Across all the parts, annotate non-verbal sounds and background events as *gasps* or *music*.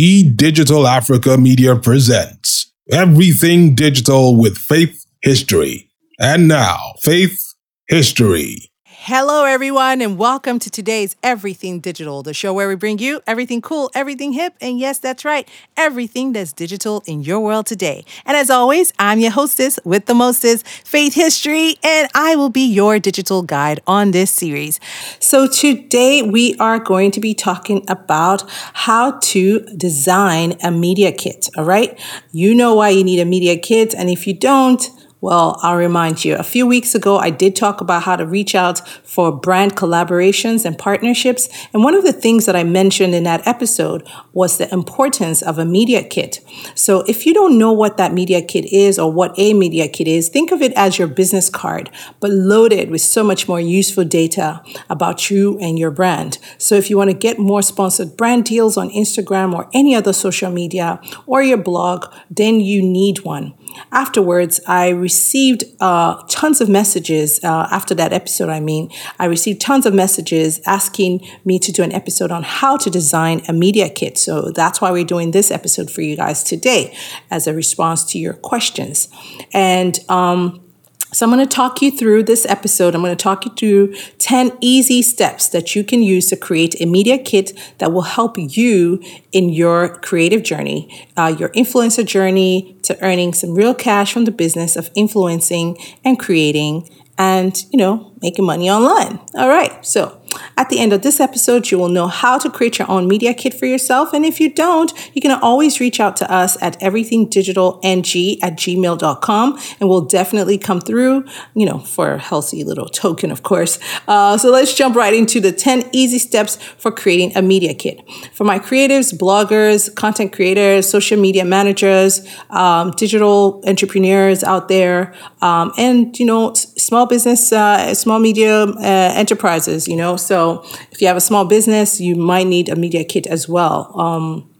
eDigital Africa Media presents Everything Digital with Faith History. And now, Faith History. Hello, everyone, and welcome to today's Everything Digital, the show where we bring you everything cool, everything hip, and yes, that's right, everything that's digital in your world today. And as always, I'm your hostess with the mostest, Faith History, and I will be your digital guide on this series. So today we are going to be talking about how to design a media kit, all right? You know why you need a media kit, and if you don't, well, I'll remind you. A few weeks ago, I did talk about how to reach out for brand collaborations and partnerships. And one of the things that I mentioned in that episode was the importance of a media kit. So if you don't know what that media kit is or what a media kit is, think of it as your business card, but loaded with so much more useful data about you and your brand. So if you want to get more sponsored brand deals on Instagram or any other social media or your blog, then you need one. Afterwards, I received uh, tons of messages uh, after that episode. I mean, I received tons of messages asking me to do an episode on how to design a media kit. So that's why we're doing this episode for you guys today as a response to your questions. And, um, so, I'm going to talk you through this episode. I'm going to talk you through 10 easy steps that you can use to create a media kit that will help you in your creative journey, uh, your influencer journey to earning some real cash from the business of influencing and creating and, you know, making money online. All right. So, at the end of this episode, you will know how to create your own media kit for yourself. And if you don't, you can always reach out to us at everythingdigitalng at gmail.com and we'll definitely come through, you know, for a healthy little token, of course. Uh, so let's jump right into the 10 easy steps for creating a media kit. For my creatives, bloggers, content creators, social media managers, um, digital entrepreneurs out there, um, and, you know, small business, uh, small media uh, enterprises, you know, so if you have a small business, you might need a media kit as well. Um,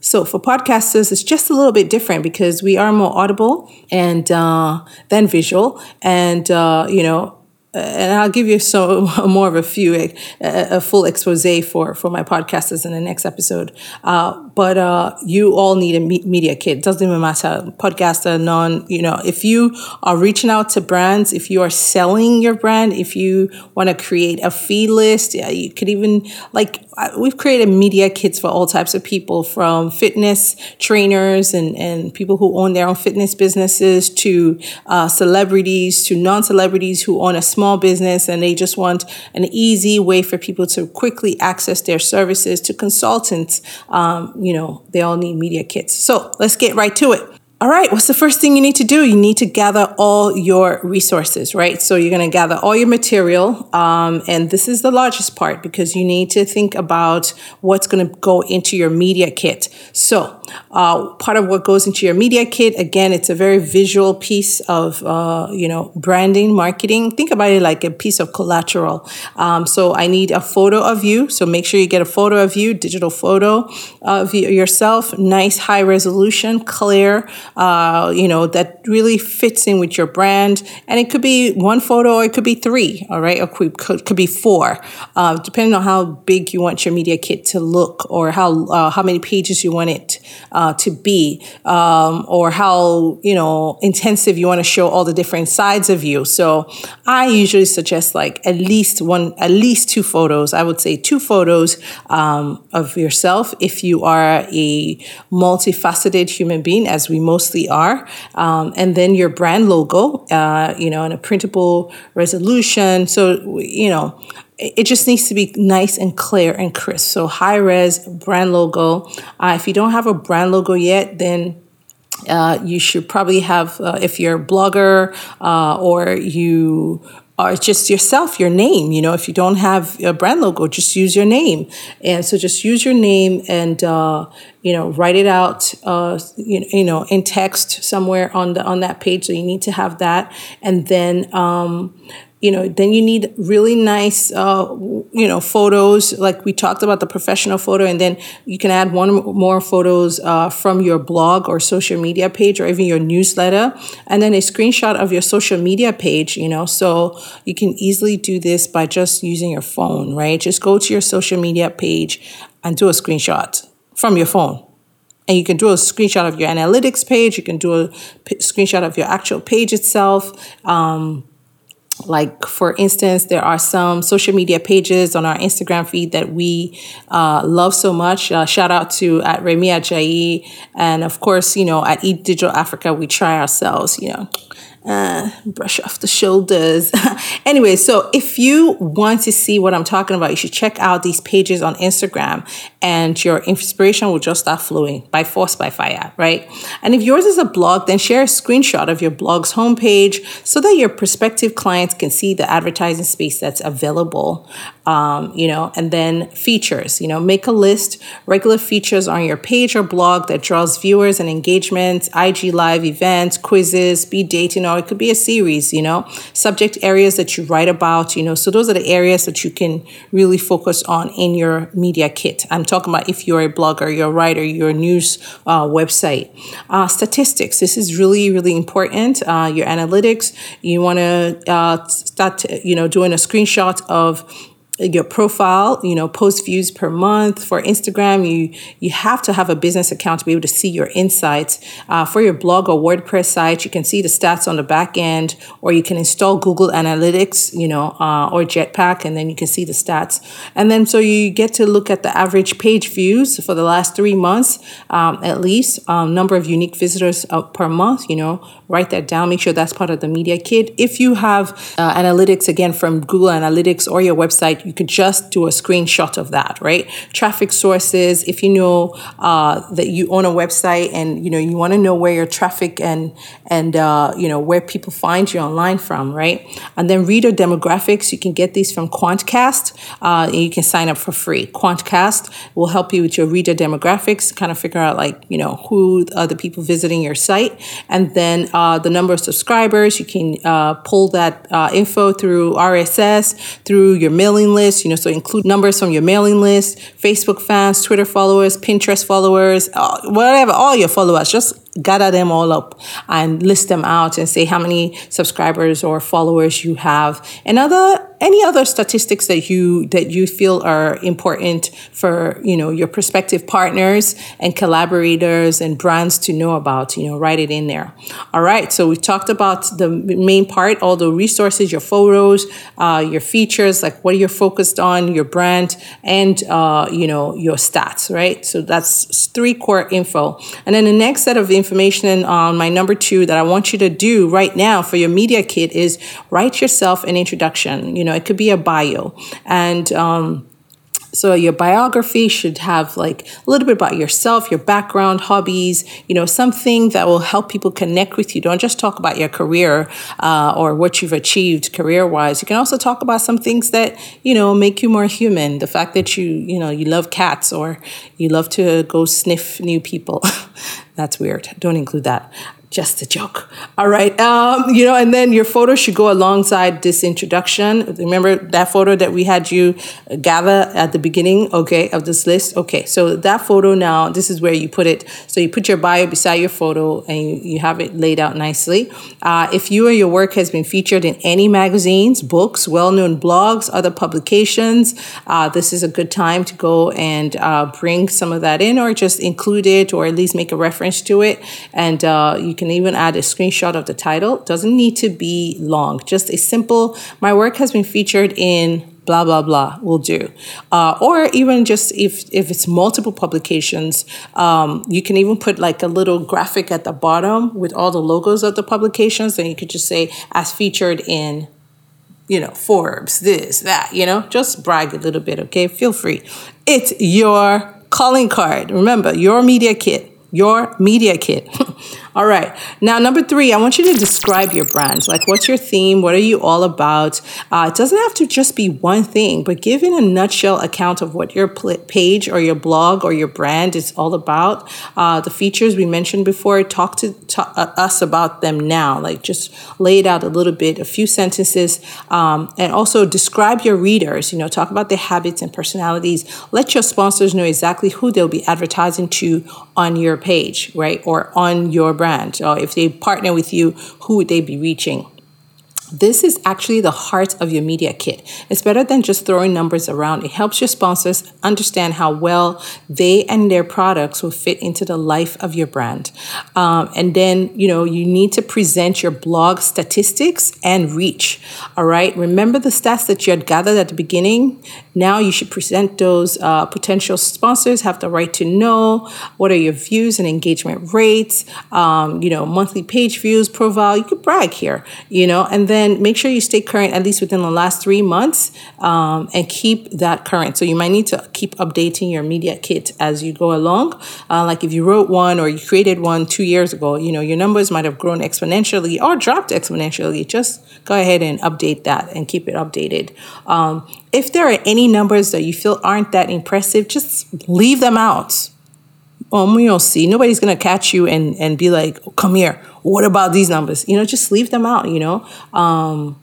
so for podcasters, it's just a little bit different because we are more audible and uh, than visual, and uh, you know and I'll give you so *laughs* more of a few a, a, full expose for for my podcasters in the next episode. Uh, but uh, you all need a media kit. It doesn't even matter podcaster, non. You know, if you are reaching out to brands, if you are selling your brand, if you want to create a feed list, yeah, you could even like we've created media kits for all types of people, from fitness trainers and and people who own their own fitness businesses to uh, celebrities to non celebrities who own a small business and they just want an easy way for people to quickly access their services to consultants. Um, you know, they all need media kits. So let's get right to it. All right, what's the first thing you need to do? You need to gather all your resources, right? So you're going to gather all your material. Um, and this is the largest part because you need to think about what's going to go into your media kit. So, uh, part of what goes into your media kit, again, it's a very visual piece of, uh, you know, branding, marketing. Think about it like a piece of collateral. Um, so I need a photo of you. So make sure you get a photo of you, digital photo of yourself, nice, high resolution, clear uh, you know, that really fits in with your brand. And it could be one photo or it could be three, all right, or could, could, be four, uh, depending on how big you want your media kit to look or how, uh, how many pages you want it uh, to be um, or how, you know, intensive you want to show all the different sides of you. So I usually suggest like at least one, at least two photos. I would say two photos um, of yourself if you are a multifaceted human being, as we most mostly are. Um, and then your brand logo, uh, you know, and a printable resolution. So, you know, it just needs to be nice and clear and crisp. So high res brand logo. Uh, if you don't have a brand logo yet, then uh, you should probably have, uh, if you're a blogger uh, or you or just yourself, your name. You know, if you don't have a brand logo, just use your name. And so just use your name and, uh, you know, write it out, uh, you, you know, in text somewhere on the on that page. So you need to have that. And then, um, you know then you need really nice uh, you know photos like we talked about the professional photo and then you can add one more photos uh, from your blog or social media page or even your newsletter and then a screenshot of your social media page you know so you can easily do this by just using your phone right just go to your social media page and do a screenshot from your phone and you can do a screenshot of your analytics page. You can do a p- screenshot of your actual page itself. Um, like for instance there are some social media pages on our instagram feed that we uh, love so much. Uh, shout out to at remy ajayi. And of course you know at eDigital Africa we try ourselves you know uh, brush off the shoulders. *laughs* anyway, so if you want to see what I'm talking about, you should check out these pages on Instagram and your inspiration will just start flowing by force, by fire, right? And if yours is a blog, then share a screenshot of your blog's homepage so that your prospective clients can see the advertising space that's available. Um, you know, and then features, you know, make a list, regular features on your page or blog that draws viewers and engagements, IG live events, quizzes, speed dating, or it could be a series, you know, subject areas that you write about, you know. So those are the areas that you can really focus on in your media kit. I'm talking about if you're a blogger, you're a writer, you're a news uh, website. Uh, statistics, this is really, really important. Uh, your analytics, you want to uh, start, you know, doing a screenshot of your profile you know post views per month. For instagram you you have to have a business account to be able to see your insights. Uh, for your blog or wordpress site you can see the stats on the back end or you can install google analytics you know uh, or jetpack and then you can see the stats. And then so you get to look at the average page views for the last three months um, at least um, number of unique visitors uh, per month you know. Write that down. Make sure that's part of the media kit. If you have uh, analytics again from google analytics or your website you could just do a screenshot of that, right? Traffic sources, if you know uh, that you own a website and you know you want to know where your traffic and and uh, you know where people find you online from, right? And then reader demographics, you can get these from Quantcast, uh, and you can sign up for free. Quantcast will help you with your reader demographics, kind of figure out like you know who are the people visiting your site, and then uh, the number of subscribers. You can uh, pull that uh, info through RSS, through your mailing list, you know, so include numbers from your mailing list, Facebook fans, Twitter followers, Pinterest followers, whatever, all your followers. Just gather them all up and list them out and say how many subscribers or followers you have and other any other statistics that you that you feel are important for you know your prospective partners and collaborators and brands to know about you know write it in there. All right so we talked about the main part all the resources your photos uh, your features like what you're focused on your brand and uh, you know your stats right? So that's three core info. And then the next set of information on my number two that I want you to do right now for your media kit is write yourself an introduction. You know, it could be a bio. And, um, so your biography should have like a little bit about yourself, your background, hobbies, you know, something that will help people connect with you. Don't just talk about your career uh, or what you've achieved career wise. You can also talk about some things that, you know, make you more human. The fact that you, you know, you love cats or you love to go sniff new people. *laughs* That's weird. Don't include that just a joke. All right. Um, you know, and then your photo should go alongside this introduction. Remember that photo that we had you gather at the beginning, okay, of this list? Okay. So that photo now, this is where you put it. So you put your bio beside your photo and you, you have it laid out nicely. Uh, if you or your work has been featured in any magazines, books, well known blogs, other publications, uh, this is a good time to go and uh, bring some of that in or just include it or at least make a reference to it. And uh, you can even add a screenshot of the title. Doesn't need to be long, just a simple, my work has been featured in blah blah blah will do. Uh, or even just if if it's multiple publications um, you can even put like a little graphic at the bottom with all the logos of the publications and you could just say as featured in you know forbes this that you know? Just brag a little bit okay? Feel free. It's your calling card. Remember your media kit your media kit *laughs* All right. Now, number three, I want you to describe your brand. Like, what's your theme? What are you all about? Uh, it doesn't have to just be one thing, but give in a nutshell account of what your page or your blog or your brand is all about. Uh, the features we mentioned before, talk to, uh, us about them now. Like, just lay it out a little bit, a few sentences, um, and also describe your readers. You know, talk about their habits and personalities. Let your sponsors know exactly who they'll be advertising to on your page, right, or on your brand? Or if they partner with you, who would they be reaching? This is actually the heart of your media kit. It's better than just throwing numbers around. It helps your sponsors understand how well they and their products will fit into the life of your brand. Um, and then, you know, you need to present your blog statistics and reach. All right. Remember the stats that you had gathered at the beginning? Now you should present those uh, potential sponsors, have the right to know what are your views and engagement rates, um, you know, monthly page views, profile. You could brag here, you know, and then then make sure you stay current at least within the last three months um, and keep that current. So you might need to keep updating your media kit as you go along. Uh, like if you wrote one or you created one two years ago, you know, your numbers might have grown exponentially or dropped exponentially. Just go ahead and update that and keep it updated. Um, if there are any numbers that you feel aren't that impressive, just leave them out um, you'll see. Nobody's gonna catch you and and be like, oh, "Come here. What about these numbers?" You know, just leave them out. You know, um,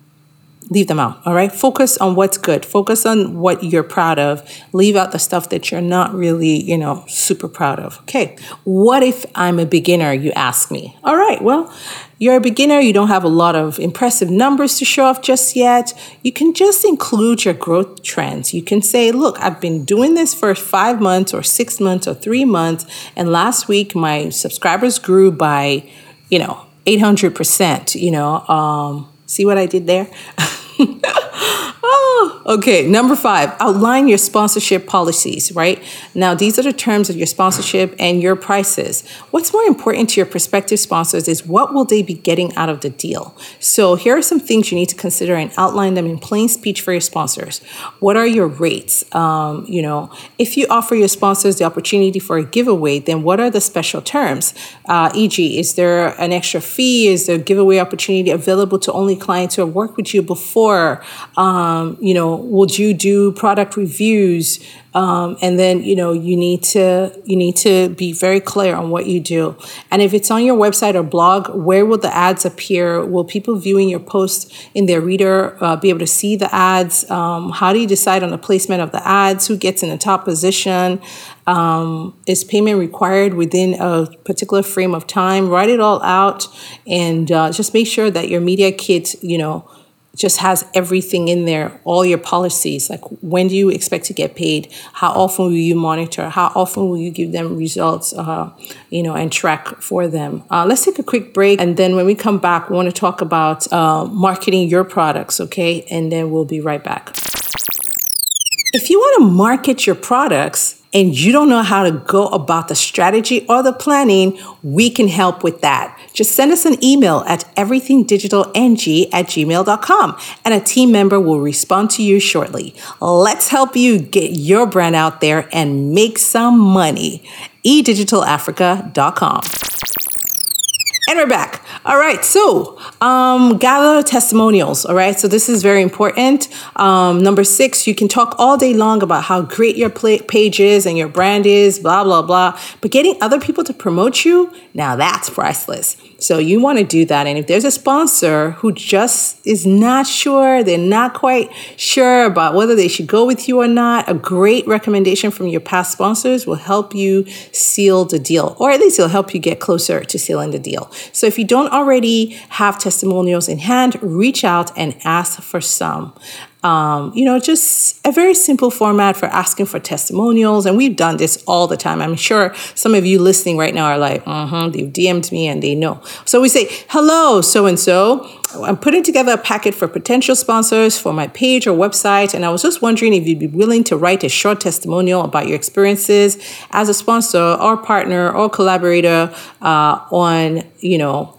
leave them out. All right. Focus on what's good. Focus on what you're proud of. Leave out the stuff that you're not really, you know, super proud of. Okay. What if I'm a beginner? You ask me. All right. Well, you're a beginner, you don't have a lot of impressive numbers to show off just yet. You can just include your growth trends. You can say, look, I've been doing this for five months or six months or three months. And last week, my subscribers grew by, you know, 800%. You know, um, see what I did there? *laughs* oh, *gasps* okay. Number five, outline your sponsorship policies, right? Now, these are the terms of your sponsorship and your prices. What's more important to your prospective sponsors is what will they be getting out of the deal? So, here are some things you need to consider and outline them in plain speech for your sponsors. What are your rates? Um, you know, if you offer your sponsors the opportunity for a giveaway, then what are the special terms? Uh, e.g., is there an extra fee? Is there a giveaway opportunity available to only clients who have worked with you before? Um, you know, would you do product reviews? Um, and then you know you need to you need to be very clear on what you do. And if it's on your website or blog, where will the ads appear? Will people viewing your post in their reader uh, be able to see the ads? Um, how do you decide on the placement of the ads? Who gets in the top position? Um, is payment required within a particular frame of time? Write it all out and uh, just make sure that your media kit, you know, just has everything in there, all your policies, like when do you expect to get paid, how often will you monitor, how often will you give them results, uh, you know, and track for them. Uh, let's take a quick break, and then when we come back, we want to talk about uh, marketing your products, okay? And then we'll be right back. If you want to market your products, and you don't know how to go about the strategy or the planning, we can help with that. Just send us an email at everythingdigitalng at gmail.com and a team member will respond to you shortly. Let's help you get your brand out there and make some money. edigitalafrica.com. And we're back. All right, so um, gather testimonials. All right, so this is very important. Um, number six, you can talk all day long about how great your page is and your brand is, blah, blah, blah. But getting other people to promote you, now that's priceless. So you want to do that. And if there's a sponsor who just is not sure, they're not quite sure about whether they should go with you or not, a great recommendation from your past sponsors will help you seal the deal, or at least it'll help you get closer to sealing the deal. So if you don't already have testimonials in hand, reach out and ask for some. Um, you know, just a very simple format for asking for testimonials. And we've done this all the time. I'm sure some of you listening right now are like, mm-hmm, they've DM'd me and they know. So we say, hello, so and so. I'm putting together a packet for potential sponsors for my page or website. And I was just wondering if you'd be willing to write a short testimonial about your experiences as a sponsor or partner or collaborator uh, on, you know,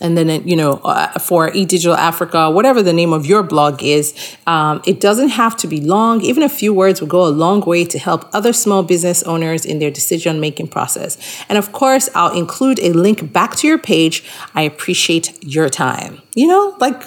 and then you know uh, for eDigital Africa, whatever the name of your blog is, um, it doesn't have to be long. Even a few words will go a long way to help other small business owners in their decision making process. And of course, I'll include a link back to your page. I appreciate your time. You know, like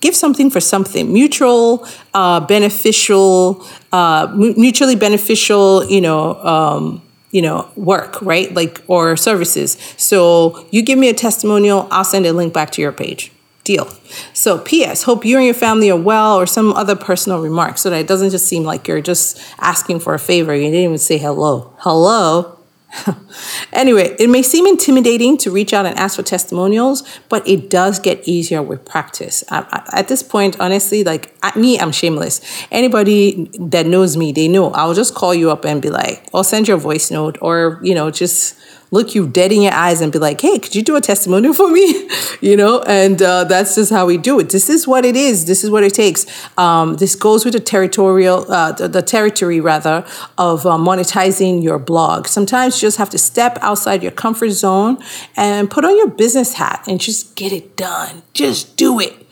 give something for something mutual uh, beneficial uh, mutually beneficial you know um, you know, work, right? Like, or services. So you give me a testimonial, I'll send a link back to your page. Deal. So, P.S. Hope you and your family are well, or some other personal remarks, so that it doesn't just seem like you're just asking for a favor. You didn't even say hello. Hello. *laughs* Anyway, it may seem intimidating to reach out and ask for testimonials, but it does get easier with practice. I, I, at this point, honestly, like at me, I'm shameless. Anybody that knows me, they know I'll just call you up and be like, I'll send you a voice note or, you know, just look you dead in your eyes and be like, hey, could you do a testimonial for me? *laughs* you know, and uh, that's just how we do it. This is what it is. This is what it takes. Um, this goes with the territorial, uh, the, the, territory rather, of uh, monetizing your blog. Sometimes you just have to step outside your comfort zone and put on your business hat and just get it done. Just do it.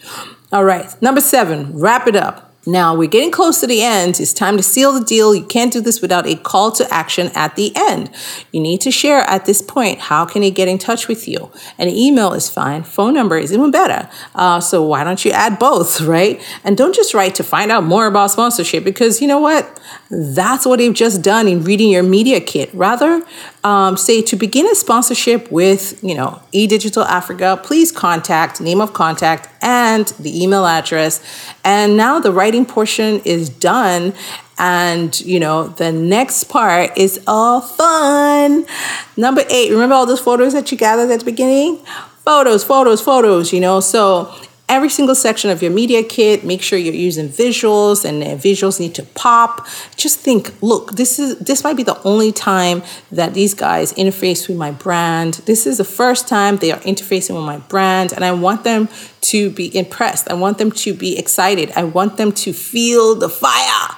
All right. Number seven, wrap it up. Now we're getting close to the end. It's time to seal the deal. You can't do this without a call to action at the end. You need to share at this point how can they get in touch with you. An email is fine. Phone number is even better. Uh, so why don't you add both, *laughs* right? And don't just write to find out more about sponsorship because you know what? That's what they've just done in reading your media kit. Rather, um, say to begin a sponsorship with, you know, eDigital Africa, please contact name of contact and the email address. And now the writing portion is done. And, you know, the next part is all fun. Number eight, remember all those photos that you gathered at the beginning? Photos, photos, photos, you know. So every single section of your media kit make sure you're using visuals and visuals need to pop. Just think look this is this might be the only time that these guys interface with my brand. This is the first time they are interfacing with my brand and i want them to be impressed. I want them to be excited. I want them to feel the fire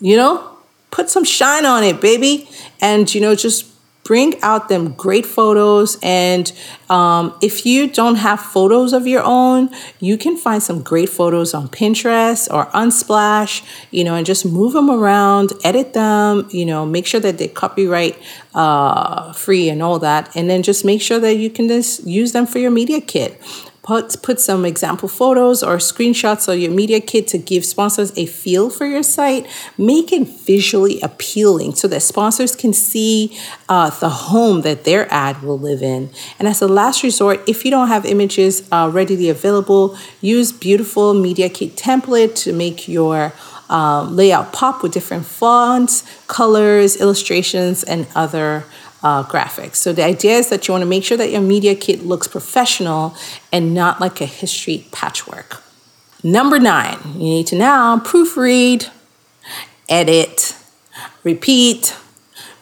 you know? Put some shine on it baby. And you know just bring out them great photos. And um, if you don't have photos of your own, you can find some great photos on Pinterest or Unsplash, you know, and just move them around, edit them, you know, make sure that they're copyright uh, free and all that. And then just make sure that you can just use them for your media kit put, put some example photos or screenshots of your media kit to give sponsors a feel for your site. Make it visually appealing so that sponsors can see uh, the home that their ad will live in. And as a last resort, if you don't have images uh, readily available, use beautiful media kit template to make your um, layout pop with different fonts, colors, illustrations, and other uh, graphics. So the idea is that you want to make sure that your media kit looks professional and not like a history patchwork. Number nine, you need to now proofread, edit, repeat,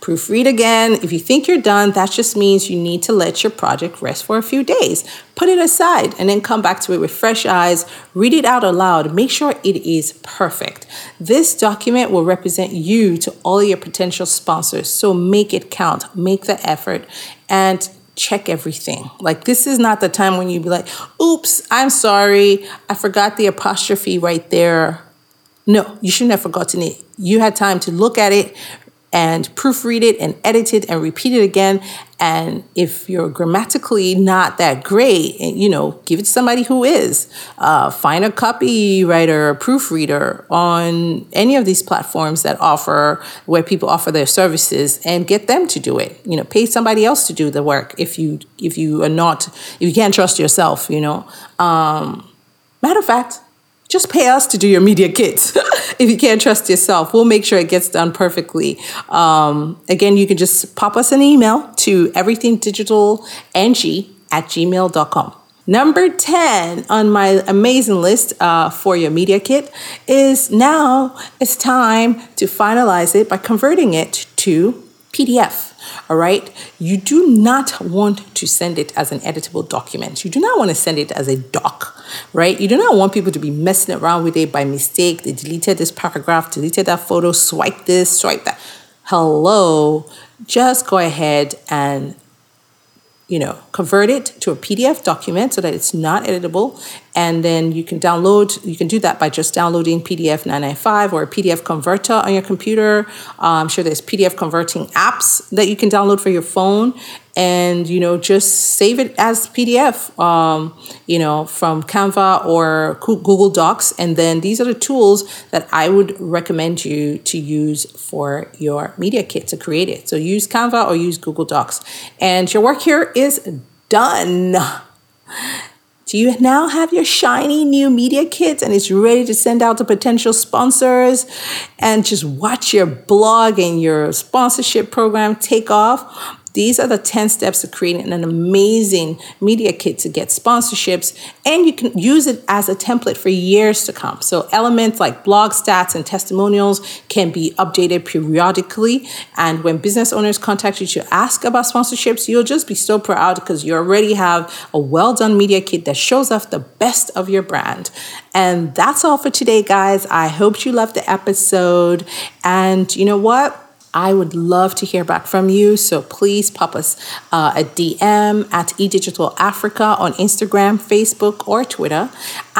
Proofread again. If you think you're done, that just means you need to let your project rest for a few days. Put it aside and then come back to it with fresh eyes. Read it out aloud. Make sure it is perfect. This document will represent you to all your potential sponsors. So make it count, make the effort, and check everything. Like, this is not the time when you'd be like, oops, I'm sorry, I forgot the apostrophe right there. No, you shouldn't have forgotten it. You had time to look at it, and proofread it and edit it and repeat it again. And if you're grammatically not that great, you know, give it to somebody who is. Uh, find a copywriter, a proofreader on any of these platforms that offer where people offer their services, and get them to do it. You know, pay somebody else to do the work if you if you are not if you can't trust yourself. You know, um, matter of fact, just pay us to do your media kits. *laughs* if you can't trust yourself, we'll make sure it gets done perfectly. Um, again, you can just pop us an email to everythingdigitalng at gmail.com. Number 10 on my amazing list uh, for your media kit is now it's time to finalize it by converting it to PDF. All right. You do not want to send it as an editable document. You do not want to send it as a doc, right? You do not want people to be messing around with it by mistake. They deleted this paragraph, deleted that photo, swipe this, swipe that. Hello. Just go ahead and you know, convert it to a PDF document so that it's not editable. And then you can download, you can do that by just downloading PDF 995 or a PDF converter on your computer. Uh, I'm sure there's PDF converting apps that you can download for your phone. And you know just save it as pdf um, you know from canva or google docs. And then these are the tools that i would recommend you to use for your media kit to create it. So use canva or use google docs. And your work here is done do you now have your shiny new media kit and it's ready to send out to potential sponsors and just watch your blog and your sponsorship program take off? These are the 10 steps to creating an amazing media kit to get sponsorships, and you can use it as a template for years to come. So, elements like blog stats and testimonials can be updated periodically. And when business owners contact you to ask about sponsorships, you'll just be so proud because you already have a well done media kit that shows off the best of your brand. And that's all for today, guys. I hope you loved the episode. And you know what? I would love to hear back from you. So please pop us uh, a DM at eDigital Africa on Instagram, Facebook, or Twitter.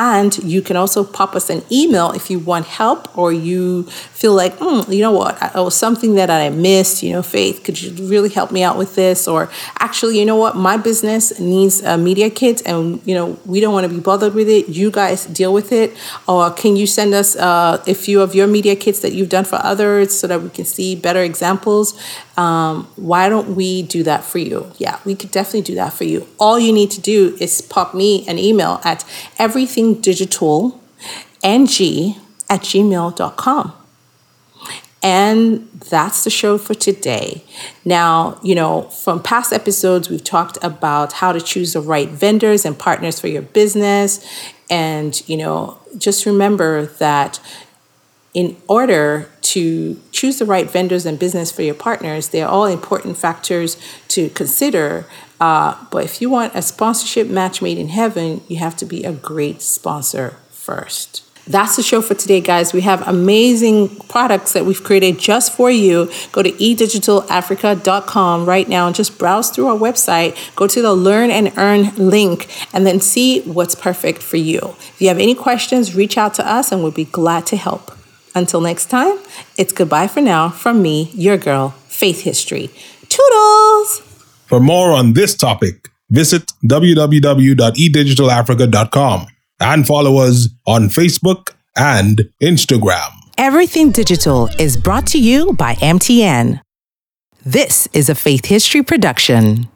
And you can also pop us an email if you want help or you feel like, mm, you know what, was something that I missed. You know, Faith, could you really help me out with this? Or actually, you know what, my business needs a media kit and, you know, we don't want to be bothered with it. You guys deal with it. Or can you send us uh, a few of your media kits that you've done for others so that we can see better examples? Um, why don't we do that for you? Yeah, we could definitely do that for you. All you need to do is pop me an email at everythingdigitalng at gmail.com. And that's the show for today. Now, you know, from past episodes, we've talked about how to choose the right vendors and partners for your business. And, you know, just remember that in order to choose the right vendors and business for your partners, they're all important factors to consider. Uh, but if you want a sponsorship match made in heaven, you have to be a great sponsor first. That's the show for today, guys. We have amazing products that we've created just for you. Go to edigitalafrica.com right now and just browse through our website. Go to the Learn and Earn link and then see what's perfect for you. If you have any questions, reach out to us and we'll be glad to help. Until next time, it's goodbye for now from me, your girl, Faith History. Toodles! For more on this topic, visit www.edigitalafrica.com and follow us on Facebook and Instagram. Everything Digital is brought to you by MTN. This is a Faith History production.